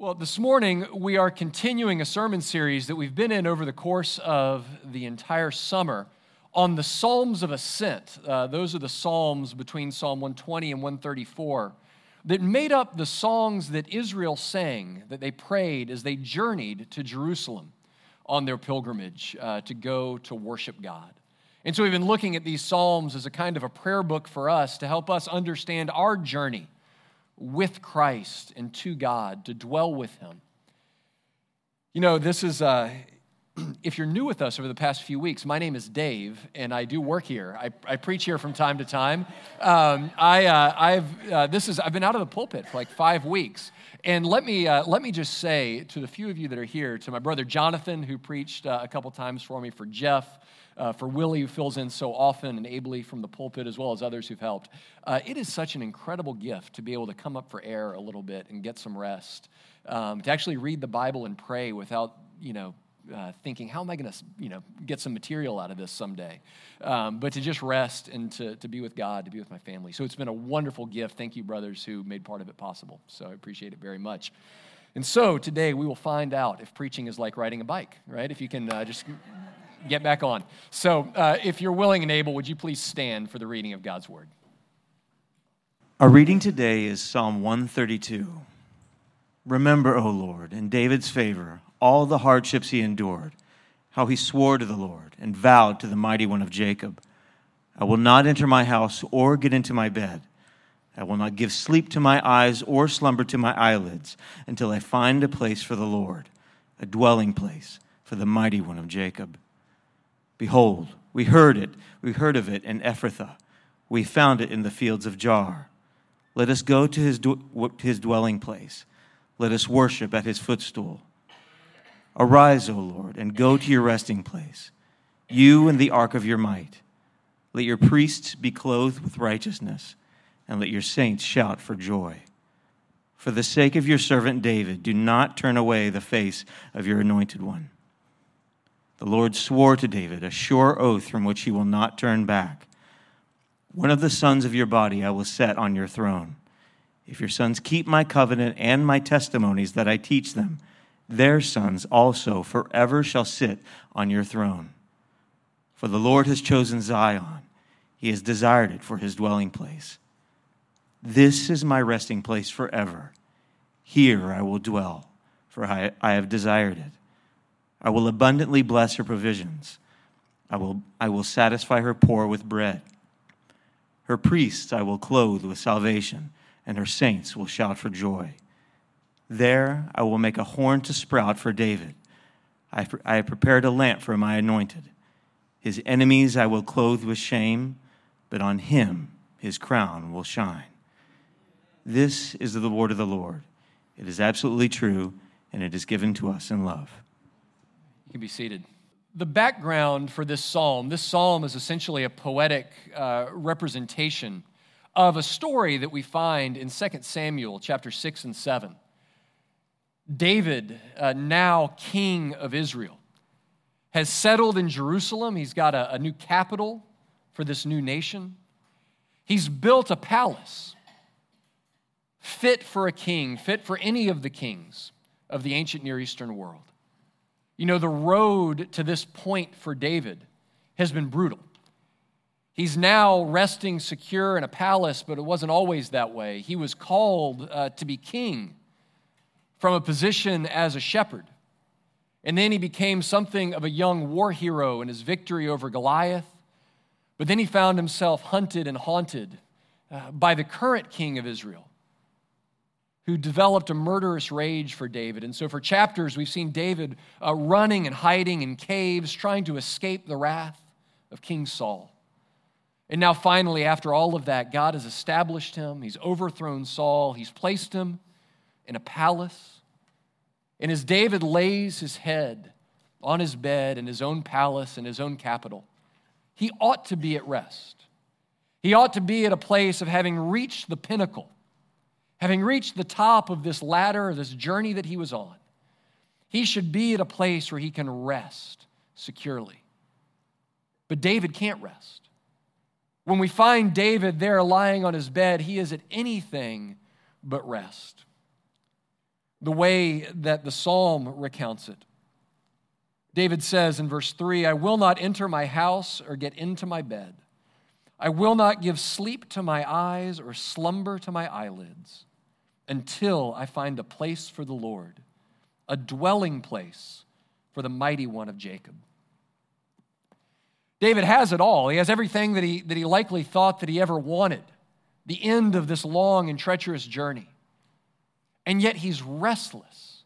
Well, this morning we are continuing a sermon series that we've been in over the course of the entire summer on the Psalms of Ascent. Uh, those are the Psalms between Psalm 120 and 134 that made up the songs that Israel sang, that they prayed as they journeyed to Jerusalem on their pilgrimage uh, to go to worship God. And so we've been looking at these Psalms as a kind of a prayer book for us to help us understand our journey with Christ and to God, to dwell with Him. You know, this is, uh, if you're new with us over the past few weeks, my name is Dave, and I do work here. I, I preach here from time to time. Um, I, uh, I've, uh, this is, I've been out of the pulpit for like five weeks. And let me, uh, let me just say to the few of you that are here, to my brother Jonathan, who preached uh, a couple times for me, for Jeff, uh, for Willie, who fills in so often and ably from the pulpit, as well as others who've helped. Uh, it is such an incredible gift to be able to come up for air a little bit and get some rest, um, to actually read the Bible and pray without, you know, uh, thinking, how am I going to, you know, get some material out of this someday? Um, but to just rest and to, to be with God, to be with my family. So it's been a wonderful gift. Thank you, brothers, who made part of it possible. So I appreciate it very much. And so today we will find out if preaching is like riding a bike, right? If you can uh, just get back on. So, uh, if you're willing and able, would you please stand for the reading of God's word? Our reading today is Psalm 132. Remember, O Lord, in David's favor, all the hardships he endured, how he swore to the Lord and vowed to the mighty one of Jacob I will not enter my house or get into my bed. I will not give sleep to my eyes or slumber to my eyelids until I find a place for the Lord, a dwelling place for the mighty one of Jacob. Behold, we heard it, we heard of it in Ephrathah. We found it in the fields of Jaar. Let us go to his, his dwelling place. Let us worship at his footstool. Arise, O Lord, and go to your resting place, you and the ark of your might. Let your priests be clothed with righteousness, and let your saints shout for joy. For the sake of your servant David, do not turn away the face of your anointed one. The Lord swore to David a sure oath from which he will not turn back. One of the sons of your body I will set on your throne. If your sons keep my covenant and my testimonies that I teach them, their sons also forever shall sit on your throne. For the Lord has chosen Zion, he has desired it for his dwelling place. This is my resting place forever. Here I will dwell, for I, I have desired it. I will abundantly bless her provisions. I will, I will satisfy her poor with bread. Her priests I will clothe with salvation, and her saints will shout for joy. There I will make a horn to sprout for David. I, I have prepared a lamp for my anointed. His enemies I will clothe with shame, but on him his crown will shine. This is the word of the Lord. It is absolutely true, and it is given to us in love. You can be seated. The background for this psalm this psalm is essentially a poetic uh, representation of a story that we find in 2 Samuel chapter 6 and 7. David, uh, now king of Israel, has settled in Jerusalem. He's got a, a new capital for this new nation. He's built a palace fit for a king, fit for any of the kings of the ancient Near Eastern world. You know, the road to this point for David has been brutal. He's now resting secure in a palace, but it wasn't always that way. He was called uh, to be king from a position as a shepherd. And then he became something of a young war hero in his victory over Goliath. But then he found himself hunted and haunted uh, by the current king of Israel, who developed a murderous rage for David. And so, for chapters, we've seen David uh, running and hiding in caves, trying to escape the wrath of King Saul. And now, finally, after all of that, God has established him. He's overthrown Saul. He's placed him in a palace. And as David lays his head on his bed in his own palace in his own capital, he ought to be at rest. He ought to be at a place of having reached the pinnacle having reached the top of this ladder, this journey that he was on, he should be at a place where he can rest securely. But David can't rest. When we find David there lying on his bed, he is at anything but rest. the way that the psalm recounts it. David says in verse 3 I will not enter my house or get into my bed. I will not give sleep to my eyes or slumber to my eyelids until I find a place for the Lord, a dwelling place for the mighty one of Jacob. David has it all. He has everything that he, that he likely thought that he ever wanted, the end of this long and treacherous journey. And yet he's restless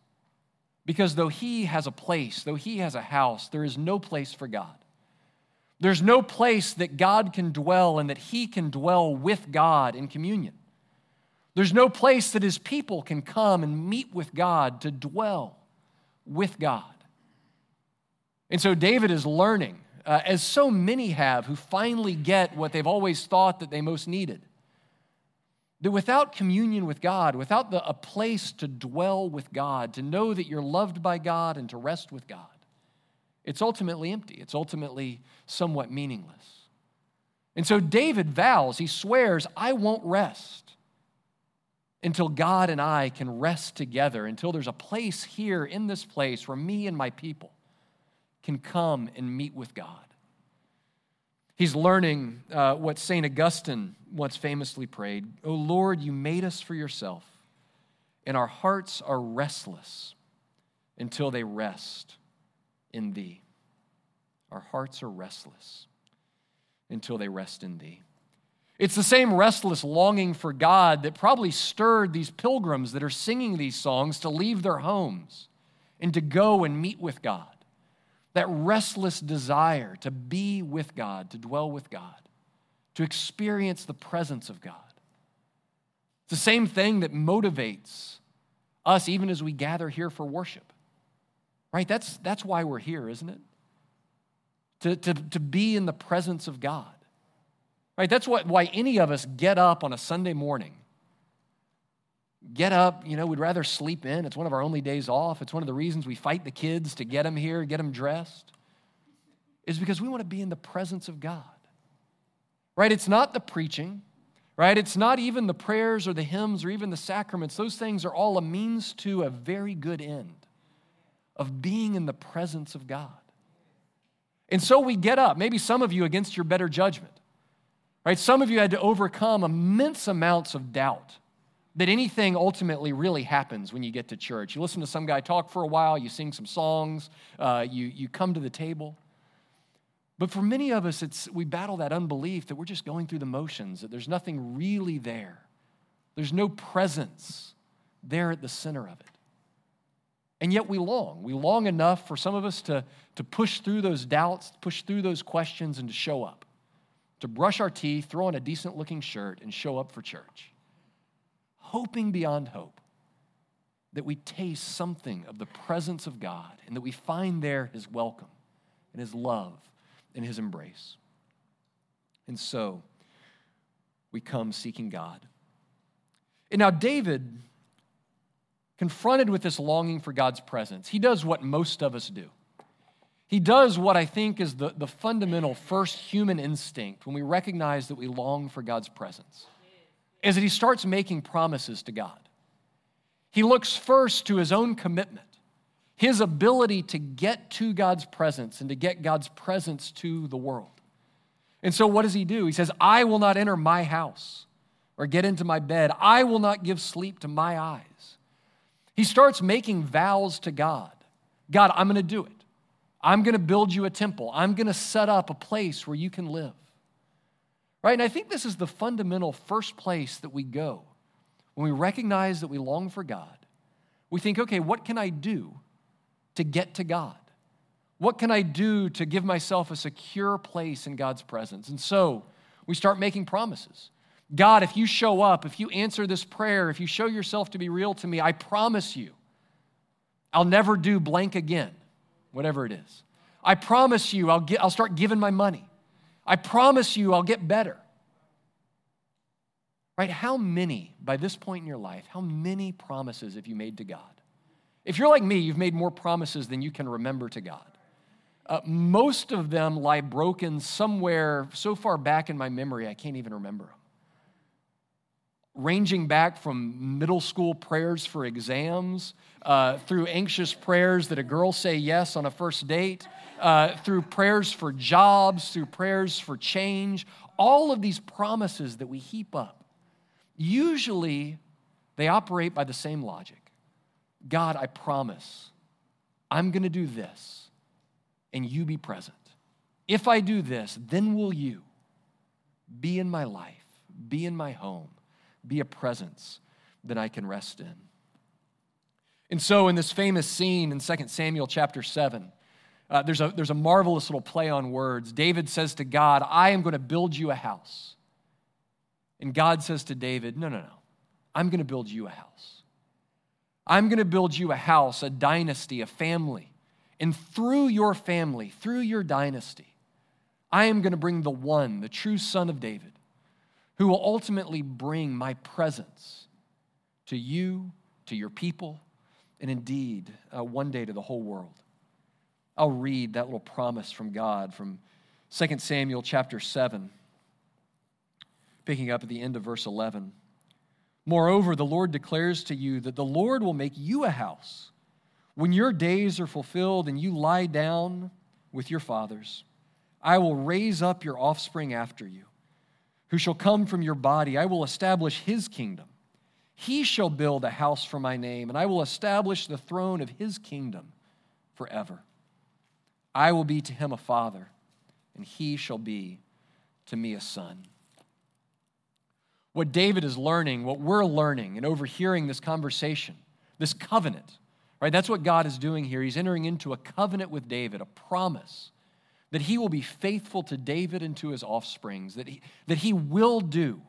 because though he has a place, though he has a house, there is no place for God. There's no place that God can dwell and that he can dwell with God in communion. There's no place that his people can come and meet with God to dwell with God. And so David is learning, uh, as so many have who finally get what they've always thought that they most needed. That without communion with God, without the, a place to dwell with God, to know that you're loved by God and to rest with God, it's ultimately empty. It's ultimately somewhat meaningless. And so David vows, he swears, I won't rest until God and I can rest together, until there's a place here in this place where me and my people can come and meet with God. He's learning uh, what St. Augustine once famously prayed O Lord, you made us for yourself, and our hearts are restless until they rest in thee. Our hearts are restless until they rest in thee. It's the same restless longing for God that probably stirred these pilgrims that are singing these songs to leave their homes and to go and meet with God. That restless desire to be with God, to dwell with God, to experience the presence of God. It's the same thing that motivates us even as we gather here for worship. Right? That's, that's why we're here, isn't it? To, to, to be in the presence of God. Right? That's what, why any of us get up on a Sunday morning. Get up, you know, we'd rather sleep in. It's one of our only days off. It's one of the reasons we fight the kids to get them here, get them dressed, is because we want to be in the presence of God. Right? It's not the preaching, right? It's not even the prayers or the hymns or even the sacraments. Those things are all a means to a very good end of being in the presence of God. And so we get up, maybe some of you against your better judgment, right? Some of you had to overcome immense amounts of doubt that anything ultimately really happens when you get to church. You listen to some guy talk for a while, you sing some songs, uh, you, you come to the table. But for many of us, it's, we battle that unbelief that we're just going through the motions, that there's nothing really there. There's no presence there at the center of it. And yet we long. We long enough for some of us to, to push through those doubts, push through those questions, and to show up, to brush our teeth, throw on a decent looking shirt, and show up for church. Hoping beyond hope that we taste something of the presence of God and that we find there his welcome and his love and his embrace. And so we come seeking God. And now, David confronted with this longing for God's presence, he does what most of us do. He does what I think is the, the fundamental first human instinct when we recognize that we long for God's presence, is that he starts making promises to God. He looks first to his own commitment, his ability to get to God's presence and to get God's presence to the world. And so, what does he do? He says, I will not enter my house or get into my bed. I will not give sleep to my eyes. He starts making vows to God God, I'm going to do it. I'm going to build you a temple. I'm going to set up a place where you can live. Right? And I think this is the fundamental first place that we go when we recognize that we long for God. We think, okay, what can I do to get to God? What can I do to give myself a secure place in God's presence? And so we start making promises. God, if you show up, if you answer this prayer, if you show yourself to be real to me, I promise you, I'll never do blank again, whatever it is. I promise you, I'll, get, I'll start giving my money. I promise you, I'll get better. Right? How many, by this point in your life, how many promises have you made to God? If you're like me, you've made more promises than you can remember to God. Uh, most of them lie broken somewhere so far back in my memory, I can't even remember them ranging back from middle school prayers for exams, uh, through anxious prayers that a girl say yes on a first date, uh, through prayers for jobs, through prayers for change, all of these promises that we heap up, usually they operate by the same logic God, I promise I'm going to do this, and you be present. If I do this, then will you be in my life, be in my home, be a presence that I can rest in. And so, in this famous scene in 2 Samuel chapter 7, uh, there's, a, there's a marvelous little play on words. David says to God, I am going to build you a house. And God says to David, No, no, no. I'm going to build you a house. I'm going to build you a house, a dynasty, a family. And through your family, through your dynasty, I am going to bring the one, the true son of David, who will ultimately bring my presence to you, to your people, and indeed, uh, one day to the whole world. I'll read that little promise from God from 2 Samuel chapter 7, picking up at the end of verse 11. Moreover, the Lord declares to you that the Lord will make you a house when your days are fulfilled and you lie down with your fathers. I will raise up your offspring after you, who shall come from your body. I will establish his kingdom. He shall build a house for my name, and I will establish the throne of his kingdom forever. I will be to him a father, and he shall be to me a son. What David is learning, what we're learning and overhearing this conversation, this covenant, right? That's what God is doing here. He's entering into a covenant with David, a promise that he will be faithful to David and to his offsprings, that he, that he will do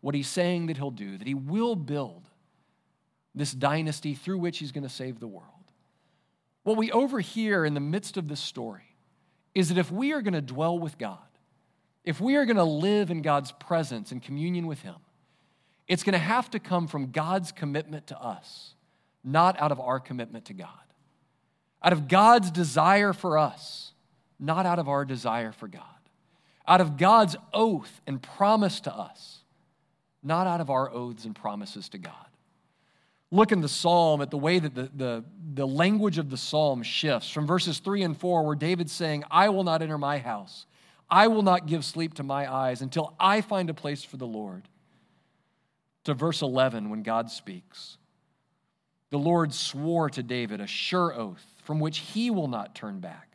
what he's saying that he'll do, that he will build this dynasty through which he's going to save the world. What we overhear in the midst of this story is that if we are going to dwell with God, if we are going to live in God's presence and communion with Him, it's going to have to come from God's commitment to us, not out of our commitment to God. Out of God's desire for us, not out of our desire for God. Out of God's oath and promise to us, not out of our oaths and promises to God look in the psalm at the way that the, the, the language of the psalm shifts from verses 3 and 4, where David's saying, I will not enter my house, I will not give sleep to my eyes until I find a place for the Lord, to verse 11, when God speaks. The Lord swore to David a sure oath from which he will not turn back.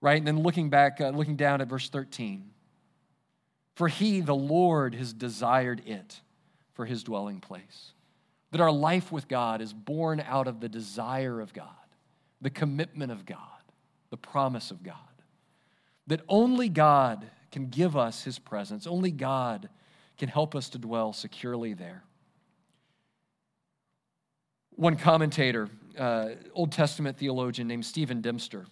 Right? And then looking back, uh, looking down at verse 13. For he, the Lord, has desired it for his dwelling place. That our life with God is born out of the desire of God, the commitment of God, the promise of God. That only God can give us his presence, only God can help us to dwell securely there. One commentator, uh, Old Testament theologian named Stephen Dempster,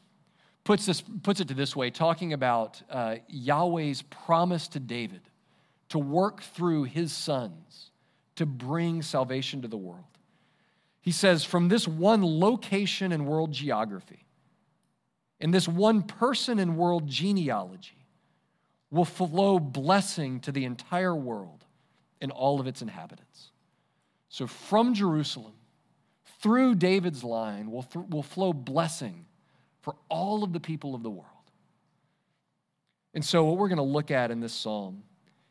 puts, this, puts it to this way, talking about uh, Yahweh's promise to David to work through his sons to bring salvation to the world. He says, from this one location in world geography, in this one person in world genealogy, will flow blessing to the entire world and all of its inhabitants. So from Jerusalem, through David's line, will, th- will flow blessing for all of the people of the world. And so, what we're going to look at in this psalm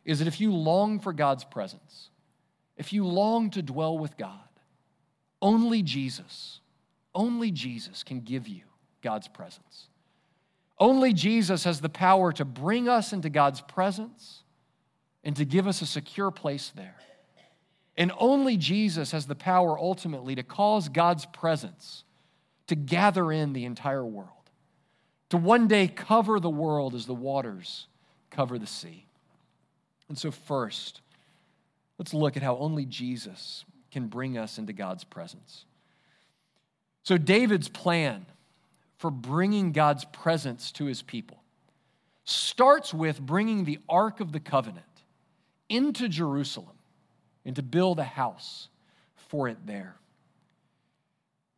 is that if you long for God's presence, if you long to dwell with God, only Jesus, only Jesus can give you God's presence. Only Jesus has the power to bring us into God's presence and to give us a secure place there. And only Jesus has the power ultimately to cause God's presence to gather in the entire world, to one day cover the world as the waters cover the sea. And so, first, Let's look at how only Jesus can bring us into God's presence. So, David's plan for bringing God's presence to his people starts with bringing the Ark of the Covenant into Jerusalem and to build a house for it there.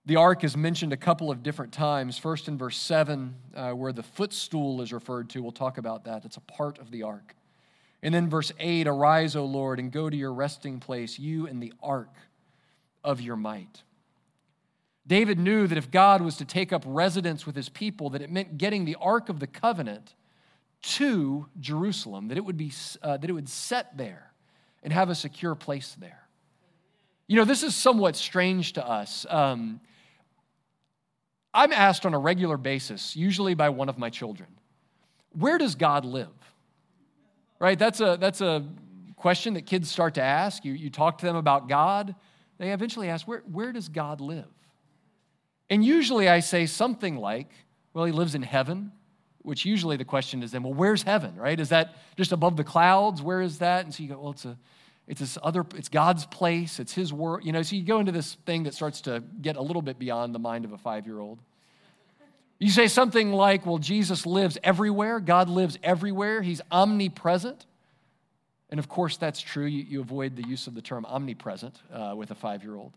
The ark is mentioned a couple of different times. First in verse 7, uh, where the footstool is referred to. We'll talk about that. It's a part of the ark. And then verse 8 Arise, O Lord, and go to your resting place, you and the ark of your might. David knew that if God was to take up residence with his people, that it meant getting the ark of the covenant to Jerusalem, that it would be uh, that it would set there and have a secure place there. You know, this is somewhat strange to us. Um, I'm asked on a regular basis, usually by one of my children, where does God live? Right? That's a, that's a question that kids start to ask. You, you talk to them about God, they eventually ask, where, where does God live? And usually I say something like, well, he lives in heaven, which usually the question is then, well, where's heaven, right? Is that just above the clouds? Where is that? And so you go, well, it's a, it's this other, it's God's place, it's His word. You know, so you go into this thing that starts to get a little bit beyond the mind of a five year old. You say something like, well, Jesus lives everywhere, God lives everywhere, He's omnipresent. And of course, that's true. You, you avoid the use of the term omnipresent uh, with a five year old.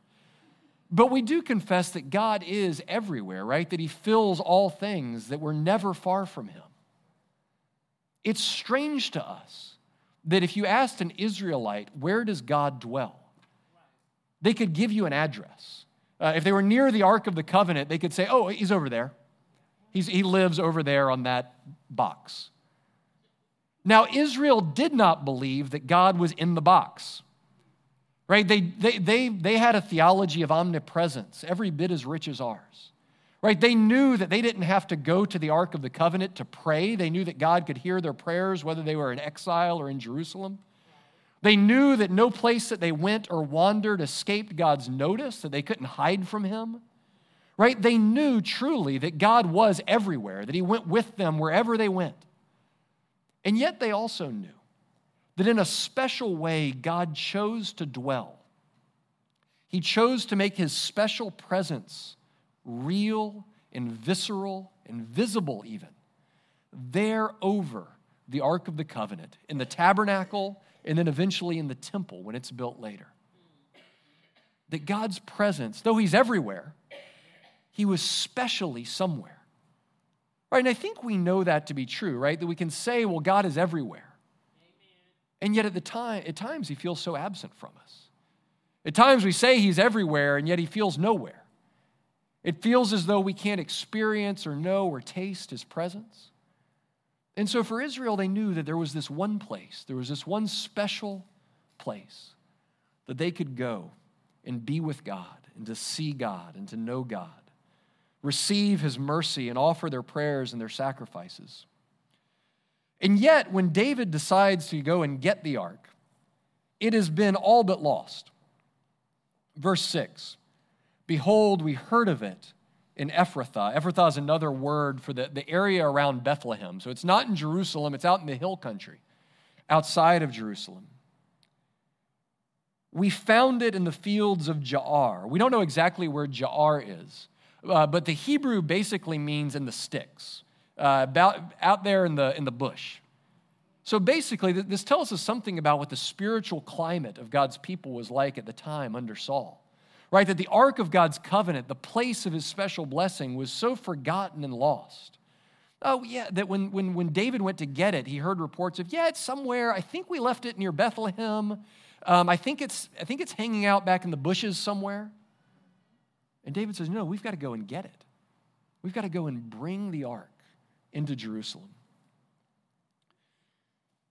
But we do confess that God is everywhere, right? That He fills all things, that we're never far from Him. It's strange to us that if you asked an Israelite, where does God dwell? They could give you an address. Uh, if they were near the Ark of the Covenant, they could say, oh, he's over there. He's, he lives over there on that box. Now, Israel did not believe that God was in the box, right? They, they, they, they had a theology of omnipresence, every bit as rich as ours right? They knew that they didn't have to go to the Ark of the Covenant to pray. They knew that God could hear their prayers, whether they were in exile or in Jerusalem. They knew that no place that they went or wandered escaped God's notice, that they couldn't hide from Him. Right? They knew truly that God was everywhere, that He went with them wherever they went. And yet they also knew that in a special way, God chose to dwell. He chose to make His special presence real and visceral and visible, even, there over the Ark of the Covenant, in the tabernacle, and then eventually in the temple when it's built later. That God's presence, though He's everywhere, He was specially somewhere. Right? And I think we know that to be true, right? That we can say, well, God is everywhere. And yet at the time, at times he feels so absent from us. At times we say he's everywhere, and yet he feels nowhere. It feels as though we can't experience or know or taste his presence. And so for Israel, they knew that there was this one place, there was this one special place that they could go and be with God and to see God and to know God, receive his mercy and offer their prayers and their sacrifices. And yet, when David decides to go and get the ark, it has been all but lost. Verse 6 Behold, we heard of it in Ephrathah. Ephrathah is another word for the, the area around Bethlehem. So it's not in Jerusalem, it's out in the hill country, outside of Jerusalem. We found it in the fields of Jaar. We don't know exactly where Jaar is, uh, but the Hebrew basically means in the sticks, uh, about, out there in the, in the bush. So basically, this tells us something about what the spiritual climate of God's people was like at the time under Saul right? That the ark of God's covenant, the place of his special blessing, was so forgotten and lost. Oh, yeah, that when, when, when David went to get it, he heard reports of, yeah, it's somewhere. I think we left it near Bethlehem. Um, I, think it's, I think it's hanging out back in the bushes somewhere. And David says, no, we've got to go and get it. We've got to go and bring the ark into Jerusalem.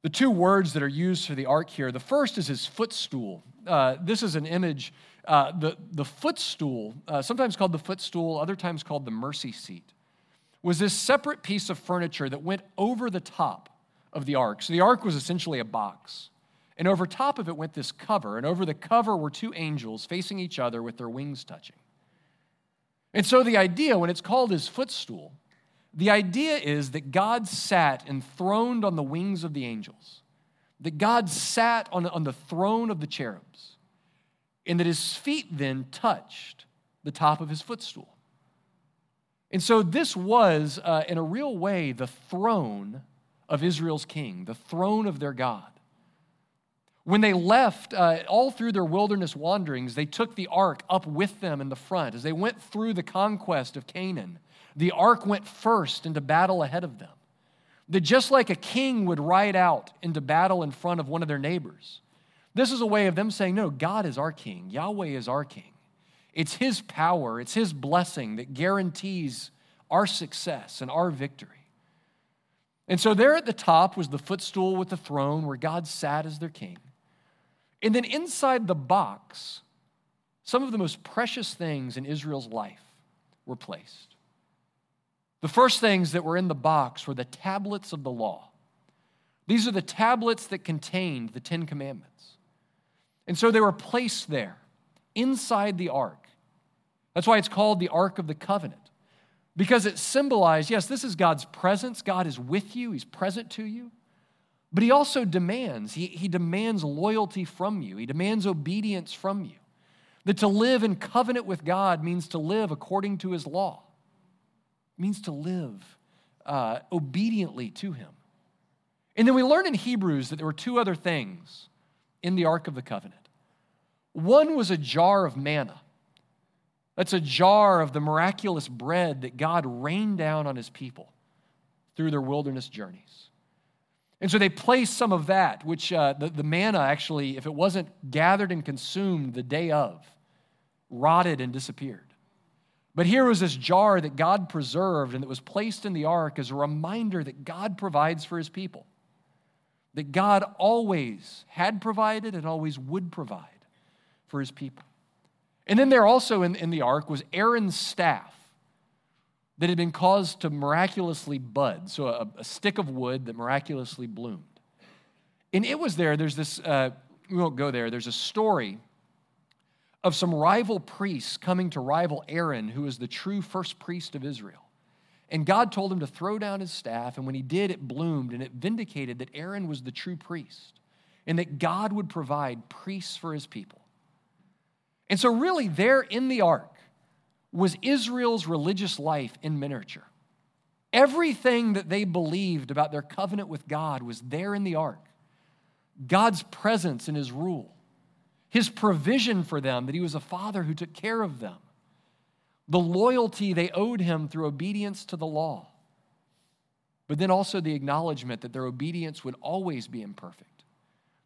The two words that are used for the ark here the first is his footstool. Uh, this is an image uh, the, the footstool, uh, sometimes called the footstool, other times called the mercy seat, was this separate piece of furniture that went over the top of the ark. So the ark was essentially a box. And over top of it went this cover, and over the cover were two angels facing each other with their wings touching. And so the idea, when it's called his footstool, the idea is that God sat enthroned on the wings of the angels, that God sat on, on the throne of the cherubs and that his feet then touched the top of his footstool. And so this was, uh, in a real way, the throne of Israel's king, the throne of their God. When they left, uh, all through their wilderness wanderings, they took the ark up with them in the front. As they went through the conquest of Canaan, the ark went first into battle ahead of them. That just like a king would ride out into battle in front of one of their neighbors, this is a way of them saying, No, God is our king, Yahweh is our king. It's his power, it's his blessing that guarantees our success and our victory. And so there at the top was the footstool with the throne where God sat as their king. And then inside the box, some of the most precious things in Israel's life were placed. The first things that were in the box were the tablets of the law. These are the tablets that contained the Ten Commandments. And so they were placed there inside the ark. That's why it's called the Ark of the Covenant because it symbolized yes, this is God's presence. God is with you, He's present to you. But He also demands, He, he demands loyalty from you, He demands obedience from you. That to live in covenant with God means to live according to His law, it means to live uh, obediently to Him. And then we learn in Hebrews that there were two other things in the Ark of the Covenant. One was a jar of manna. That's a jar of the miraculous bread that God rained down on his people through their wilderness journeys. And so they placed some of that, which uh, the, the manna actually, if it wasn't gathered and consumed the day of, rotted and disappeared. But here was this jar that God preserved and that was placed in the ark as a reminder that God provides for his people. That God always had provided and always would provide for his people. And then there also in, in the ark was Aaron's staff that had been caused to miraculously bud. So a, a stick of wood that miraculously bloomed. And it was there, there's this, uh, we won't go there, there's a story of some rival priests coming to rival Aaron, who is the true first priest of Israel. And God told him to throw down his staff, and when he did, it bloomed, and it vindicated that Aaron was the true priest, and that God would provide priests for his people. And so, really, there in the ark was Israel's religious life in miniature. Everything that they believed about their covenant with God was there in the ark. God's presence and his rule, his provision for them, that he was a father who took care of them, the loyalty they owed him through obedience to the law, but then also the acknowledgement that their obedience would always be imperfect,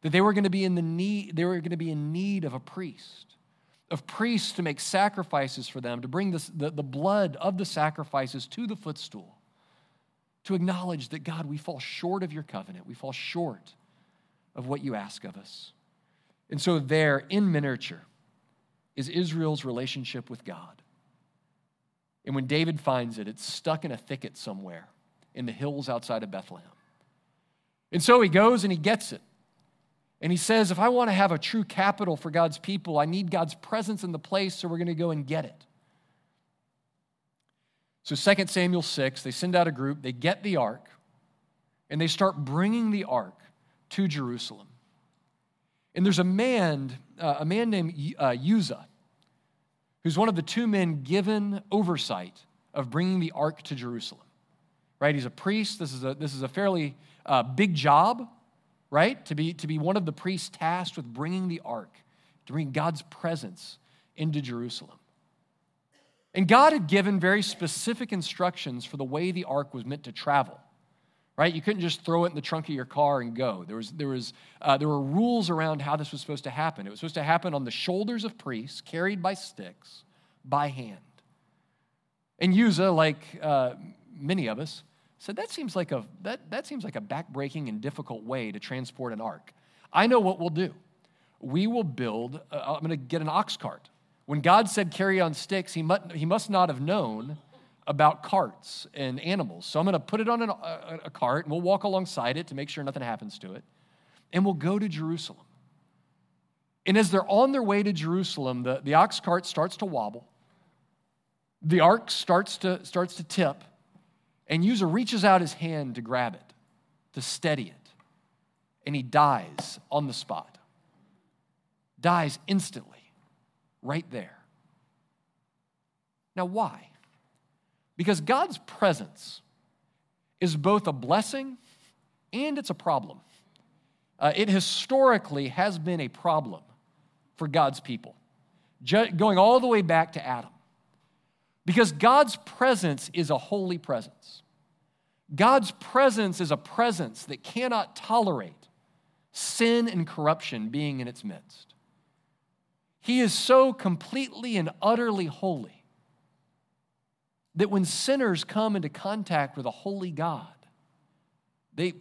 that they were going to be in the need, they were going to be in need of a priest of priests to make sacrifices for them, to bring the, the blood of the sacrifices to the footstool, to acknowledge that, God, we fall short of your covenant. We fall short of what you ask of us. And so, there in miniature is Israel's relationship with God. And when David finds it, it's stuck in a thicket somewhere in the hills outside of Bethlehem. And so he goes and he gets it. And he says, if I want to have a true capital for God's people, I need God's presence in the place, so we're going to go and get it. So 2 Samuel 6, they send out a group, they get the ark, and they start bringing the ark to Jerusalem. And there's a man, uh, a man named uh, Uzzah, who's one of the two men given oversight of bringing the ark to Jerusalem. Right? He's a priest. This is a, this is a fairly uh, big job right? To be, to be one of the priests tasked with bringing the ark, to bring God's presence into Jerusalem. And God had given very specific instructions for the way the ark was meant to travel. Right? You couldn't just throw it in the trunk of your car and go. There, was, there, was, uh, there were rules around how this was supposed to happen. It was supposed to happen on the shoulders of priests, carried by sticks, by hand. And Uzzah, like uh, many of us, said, that seems like a, that, that seems like a backbreaking and difficult way to transport an ark. I know what we'll do. We will build, uh, I'm going to get an ox cart. When God said carry on sticks, he must, he must not have known about carts and animals. So I'm going to put it on an, a, a cart and we'll walk alongside it to make sure nothing happens to it. And we'll go to Jerusalem. And as they're on their way to Jerusalem, the, the ox cart starts to wobble. The ark starts to, starts to tip. And Uzzah reaches out his hand to grab it, to steady it, and he dies on the spot. Dies instantly, right there. Now, why? Because God's presence is both a blessing and it's a problem. Uh, it historically has been a problem for God's people, going all the way back to Adam. Because God's presence is a holy presence. God's presence is a presence that cannot tolerate sin and corruption being in its midst. He is so completely and utterly holy that when sinners come into contact with a holy God, they,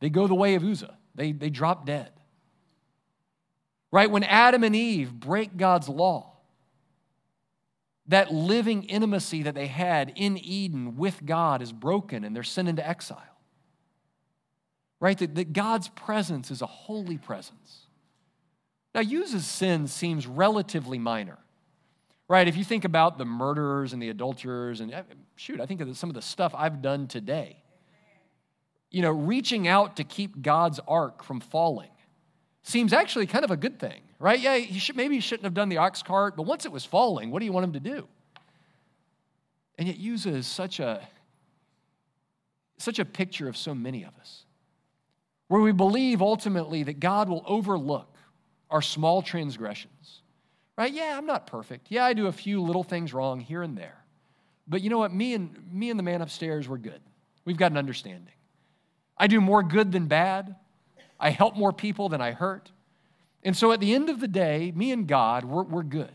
they go the way of Uzzah, they, they drop dead. Right? When Adam and Eve break God's law, that living intimacy that they had in Eden with God is broken and they're sent into exile. Right? That, that God's presence is a holy presence. Now, Uzzah's sin seems relatively minor. Right? If you think about the murderers and the adulterers, and uh, shoot, I think of some of the stuff I've done today. You know, reaching out to keep God's ark from falling seems actually kind of a good thing, right? Yeah, he should, maybe he shouldn't have done the ox cart, but once it was falling, what do you want him to do? And Uzzah's such a such a picture of so many of us, where we believe ultimately that God will overlook our small transgressions. Right? Yeah, I'm not perfect. Yeah, I do a few little things wrong here and there. But you know what? Me and me and the man upstairs, we're good. We've got an understanding. I do more good than bad. I help more people than I hurt. And so at the end of the day, me and God, we're, we're good.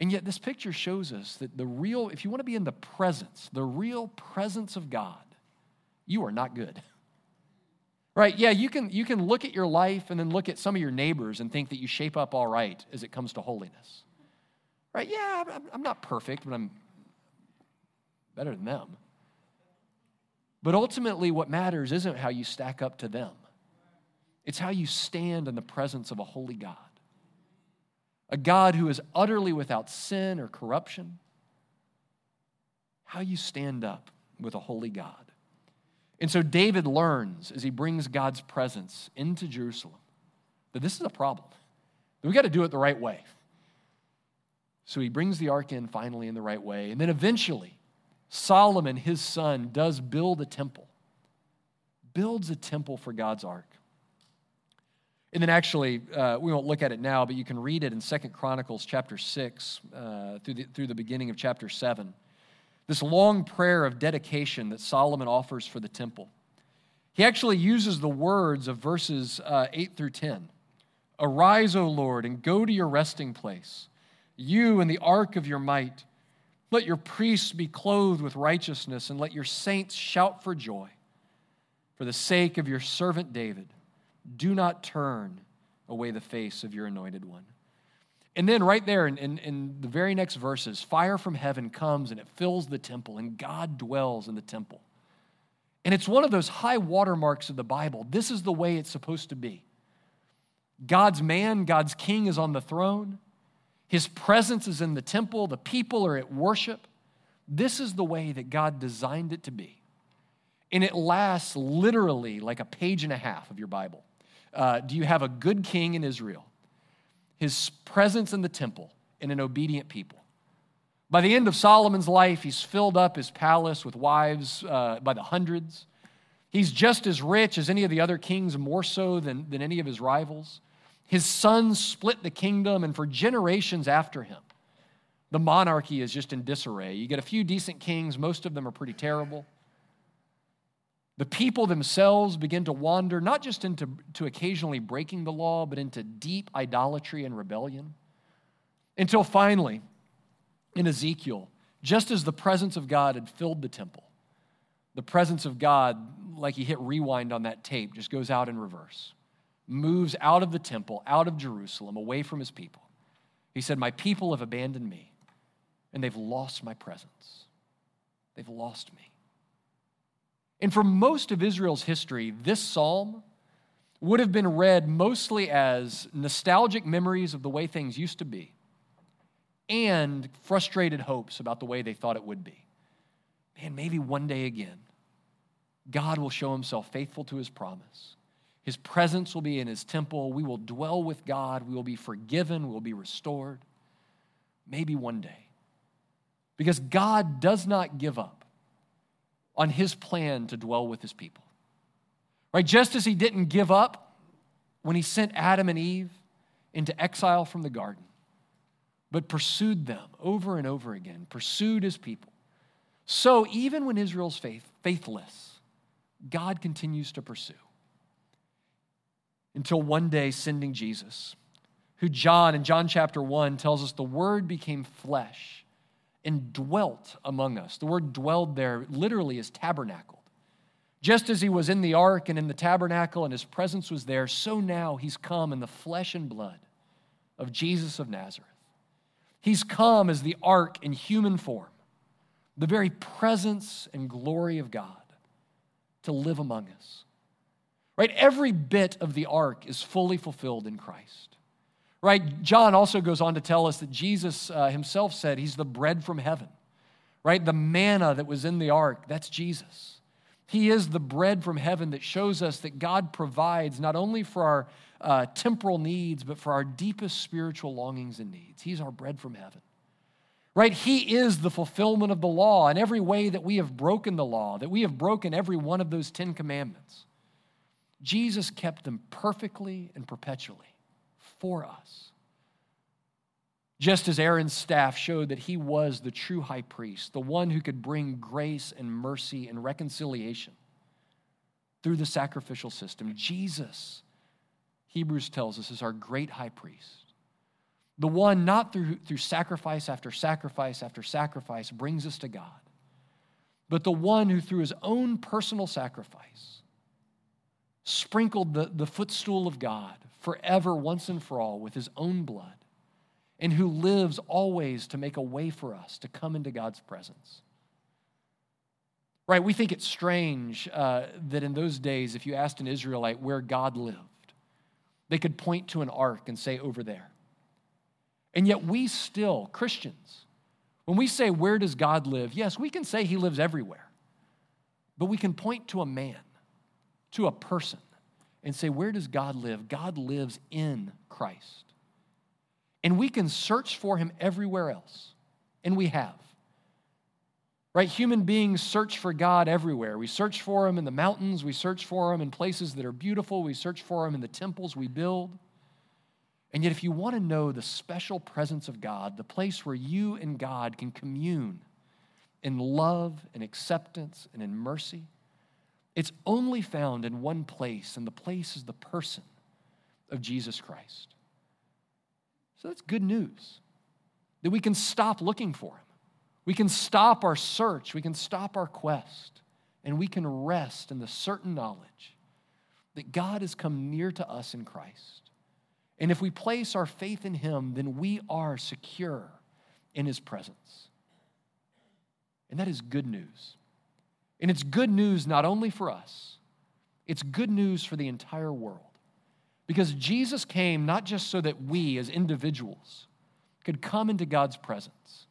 And yet, this picture shows us that the real, if you want to be in the presence, the real presence of God, you are not good. Right? Yeah, you can, you can look at your life and then look at some of your neighbors and think that you shape up all right as it comes to holiness. Right? Yeah, I'm, I'm not perfect, but I'm better than them. But ultimately, what matters isn't how you stack up to them, it's how you stand in the presence of a holy God. A God who is utterly without sin or corruption. How you stand up with a holy God. And so David learns as he brings God's presence into Jerusalem that this is a problem. That we got to do it the right way. So he brings the ark in finally in the right way. And then eventually, Solomon, his son, does build a temple, builds a temple for God's ark. And then actually, uh, we won't look at it now, but you can read it in Second Chronicles chapter 6 uh, through, the, through the beginning of chapter 7. This long prayer of dedication that Solomon offers for the temple. He actually uses the words of verses uh, 8 through 10. Arise, O Lord, and go to your resting place, you and the ark of your might. Let your priests be clothed with righteousness, and let your saints shout for joy. For the sake of your servant David, do not turn away the face of your anointed one. And then, right there in, in, in, the very next verses, fire from heaven comes and it fills the temple, and God dwells in the temple. And it's one of those high watermarks of the Bible. This is the way it's supposed to be. God's man, God's king is on the throne. His presence is in the temple, the people are at worship. This is the way that God designed it to be. And it lasts literally like a page and a half of your Bible. Uh, do you have a good king in Israel? His presence in the temple and an obedient people. By the end of Solomon's life, he's filled up his palace with wives uh, by the hundreds. He's just as rich as any of the other kings, more so than, than any of his rivals. His sons split the kingdom, and for generations after him, the monarchy is just in disarray. You get a few decent kings, most of them are pretty terrible. The people themselves begin to wander, not just into to occasionally breaking the law, but into deep idolatry and rebellion. Until finally, in Ezekiel, just as the presence of God had filled the temple, the presence of God, like he hit rewind on that tape, just goes out in reverse moves out of the temple, out of Jerusalem, away from his people. He said, My people have abandoned me, and they've lost my presence. They've lost me. And for most of Israel's history, this psalm would have been read mostly as nostalgic memories of the way things used to be and frustrated hopes about the way they thought it would be. Man, maybe one day again, God will show himself faithful to his promise his presence will be in his temple. We will dwell with God. We will be forgiven. We will be restored. Maybe one day. Because God does not give up on his plan to dwell with his people. Right? Just as he didn't give up when he sent Adam and Eve into exile from the garden, but pursued them over and over again, pursued his people So even when Israel's faith, faithless, God continues to pursue. Until one day, sending Jesus, who John in John chapter 1 tells us the Word became flesh and dwelt among us. The word dwelled there literally is tabernacled. Just as he was in the ark and in the tabernacle and his presence was there, so now he's come in the flesh and blood of Jesus of Nazareth. He's come as the ark in human form, the very presence and glory of God to live among us. Right? Every bit of the ark is fully fulfilled in Christ. Right? John also goes on to tell us that Jesus uh, himself said he's the bread from heaven. Right? The manna that was in the ark, that's Jesus. He is the bread from heaven that shows us that God provides not only for our uh, temporal needs, but for our deepest spiritual longings and needs. He's our bread from heaven. Right? He is the fulfillment of the law in every way that we have broken the law, that we have broken every one of those Ten Commandments. Jesus kept them perfectly and perpetually for us. Just as Aaron's staff showed that he was the true high priest, the one who could bring grace and mercy and reconciliation through the sacrificial system, Jesus, Hebrews tells us, is our great high priest. The one not through, through sacrifice after sacrifice after sacrifice brings us to God, but the one who through his own personal sacrifice sprinkled the, the footstool of God forever, once and for all, with his own blood, and who lives always to make a way for us to come into God's presence. Right? We think it's strange uh, that in those days, if you asked an Israelite where God lived, they could point to an ark and say, over there. And yet, we still, Christians, when we say, where does God live? Yes, we can say he lives everywhere. But we can point to a man, to a person, and say, Where does God live? God lives in Christ. And we can search for him everywhere else, and we have. Right? Human beings search for God everywhere. We search for him in the mountains, we search for him in places that are beautiful, we search for him in the temples we build. And yet, if you want to know the special presence of God, the place where you and God can commune in love and acceptance and in mercy, it's only found in one place, and the place is the person of Jesus Christ. So that's good news that we can stop looking for him. We can stop our search, we can stop our quest, and we can rest in the certain knowledge that God has come near to us in Christ. And if we place our faith in him, then we are secure in his presence. And that is good news. And it's good news not only for us, it's good news for the entire world. Because Jesus came not just so that we as individuals could come into God's presence,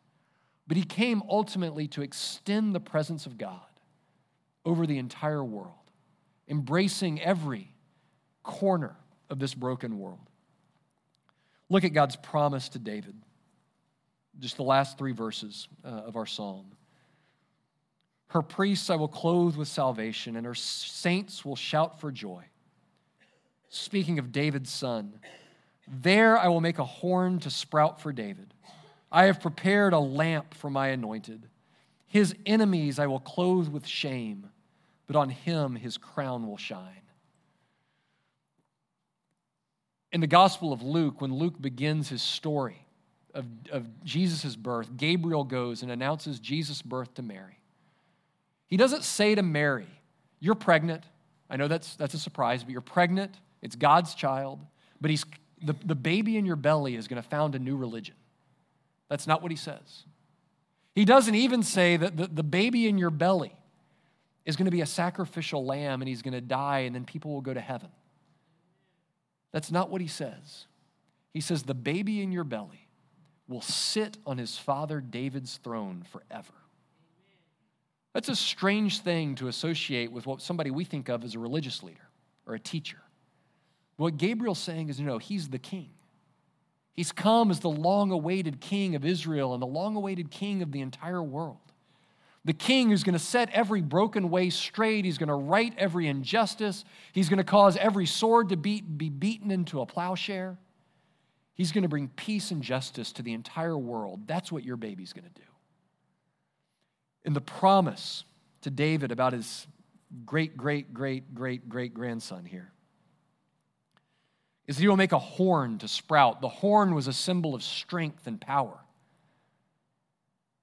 but he came ultimately to extend the presence of God over the entire world, embracing every corner of this broken world. Look at God's promise to David, just the last three verses uh, of our psalm. Her priests I will clothe with salvation, and her saints will shout for joy. Speaking of David's son, there I will make a horn to sprout for David. I have prepared a lamp for my anointed. His enemies I will clothe with shame, but on him his crown will shine. In the Gospel of Luke, when Luke begins his story of, of Jesus' birth, Gabriel goes and announces Jesus' birth to Mary. He doesn't say to Mary, You're pregnant. I know that's, that's a surprise, but you're pregnant. It's God's child. But he's, the, the baby in your belly is going to found a new religion. That's not what he says. He doesn't even say that the, the baby in your belly is going to be a sacrificial lamb and he's going to die and then people will go to heaven. That's not what he says. He says, The baby in your belly will sit on his father David's throne forever. That's a strange thing to associate with what somebody we think of as a religious leader or a teacher. What Gabriel's saying is no, he's the king. He's come as the long awaited king of Israel and the long awaited king of the entire world. The king who's going to set every broken way straight. He's going to right every injustice. He's going to cause every sword to beat, be beaten into a plowshare. He's going to bring peace and justice to the entire world. That's what your baby's going to do. In the promise to David about his great, great, great, great, great grandson here is that he will make a horn to sprout. The horn was a symbol of strength and power.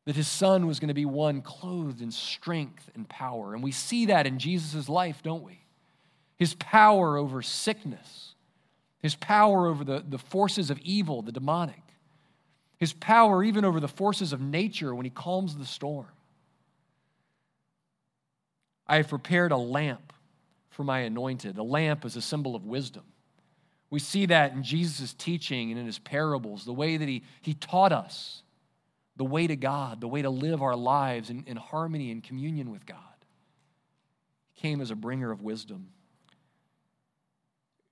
That his son was going to be one clothed in strength and power. And we see that in Jesus' life, don't we? His power over sickness, his power over the, the forces of evil, the demonic, his power even over the forces of nature when he calms the storm. I have prepared a lamp for my anointed. A lamp is a symbol of wisdom. We see that in Jesus' teaching and in his parables, the way that he, he taught us the way to God, the way to live our lives in, in harmony and communion with God. He came as a bringer of wisdom.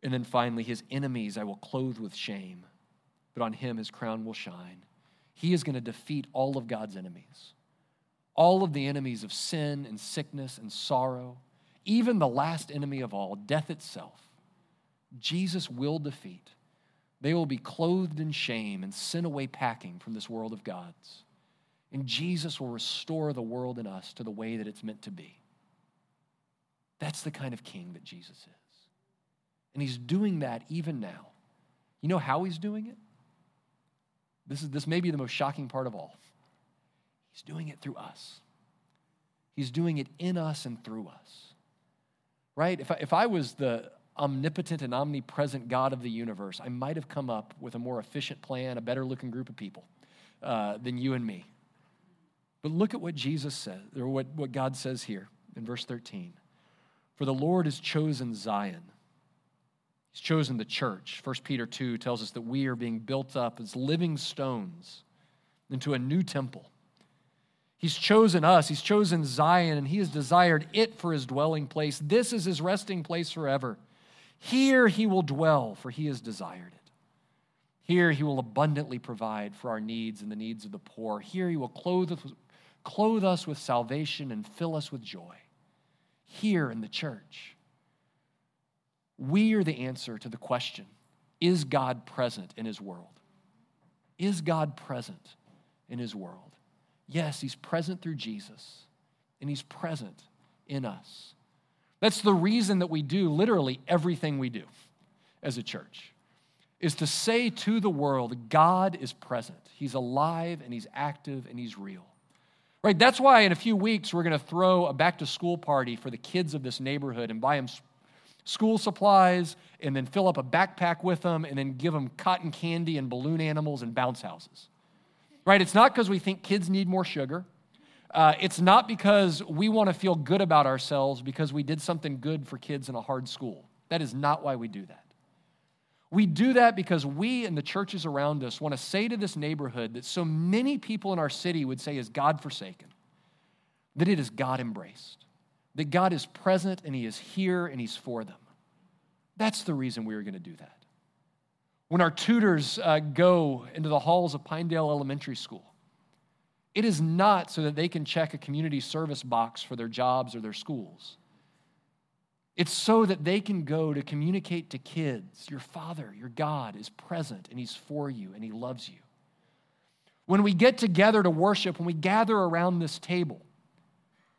And then finally, his enemies I will clothe with shame, but on him his crown will shine. He is going to defeat all of God's enemies, all of the enemies of sin and sickness and sorrow, even the last enemy of all, death itself. Jesus will defeat. They will be clothed in shame and sent away packing from this world of God's. And Jesus will restore the world in us to the way that it's meant to be. That's the kind of king that Jesus is. And he's doing that even now. You know how he's doing it? This, is, this may be the most shocking part of all. He's doing it through us. He's doing it in us and through us. Right? If I, if I was the omnipotent and omnipresent God of the universe, I might have come up with a more efficient plan, a better looking group of people uh, than you and me. But look at what Jesus says, or what, what God says here in verse 13. For the Lord has chosen Zion. He's chosen the church. 1 Peter 2 tells us that we are being built up as living stones into a new temple. He's chosen us. He's chosen Zion, and He has desired it for His dwelling place. This is His resting place forever. Here he will dwell, for he has desired it. Here he will abundantly provide for our needs and the needs of the poor. Here he will clothe us, clothe us with salvation and fill us with joy. Here in the church, we are the answer to the question Is God present in his world? Is God present in his world? Yes, he's present through Jesus, and he's present in us. That's the reason that we do literally everything we do as a church is to say to the world, God is present. He's alive and he's active and he's real. Right? That's why in a few weeks we're going to throw a back to school party for the kids of this neighborhood and buy them school supplies and then fill up a backpack with them and then give them cotton candy and balloon animals and bounce houses. Right? It's not because we think kids need more sugar. Uh, it's not because we want to feel good about ourselves because we did something good for kids in a hard school. That is not why we do that. We do that because we and the churches around us want to say to this neighborhood that so many people in our city would say is God forsaken, that it is God embraced, that God is present and He is here and He's for them. That's the reason we are going to do that. When our tutors uh, go into the halls of Pinedale Elementary School, it is not so that they can check a community service box for their jobs or their schools. It's so that they can go to communicate to kids your Father, your God, is present and He's for you and He loves you. When we get together to worship, when we gather around this table,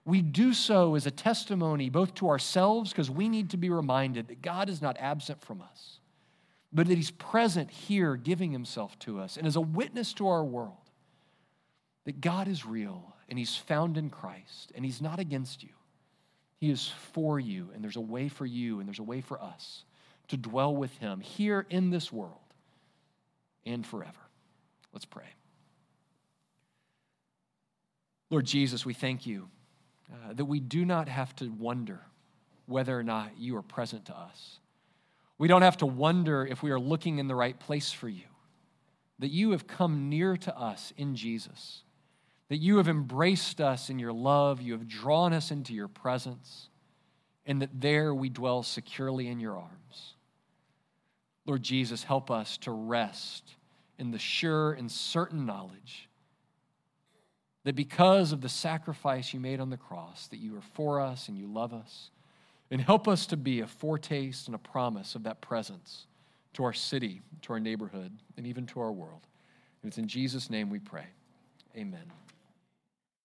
we do so as a testimony both to ourselves, because we need to be reminded that God is not absent from us, but that He's present here, giving Himself to us, and as a witness to our world that God is real and He's found in Christ and He's not against you. He is for you, and there's a way for you and there's a way for us to dwell with Him here in this world and forever. Let's pray. Lord Jesus, we thank you uh, that we do not have to wonder whether or not you are present to us. We don't have to wonder if we are looking in the right place for you, that you have come near to us in Jesus that you have embraced us in your love, you have drawn us into your presence, and that there we dwell securely in your arms. Lord Jesus, help us to rest in the sure and certain knowledge that because of the sacrifice you made on the cross, that you are for us and you love us. And help us to be a foretaste and a promise of that presence to our city, to our neighborhood, and even to our world. And it's in Jesus' name we pray. Amen.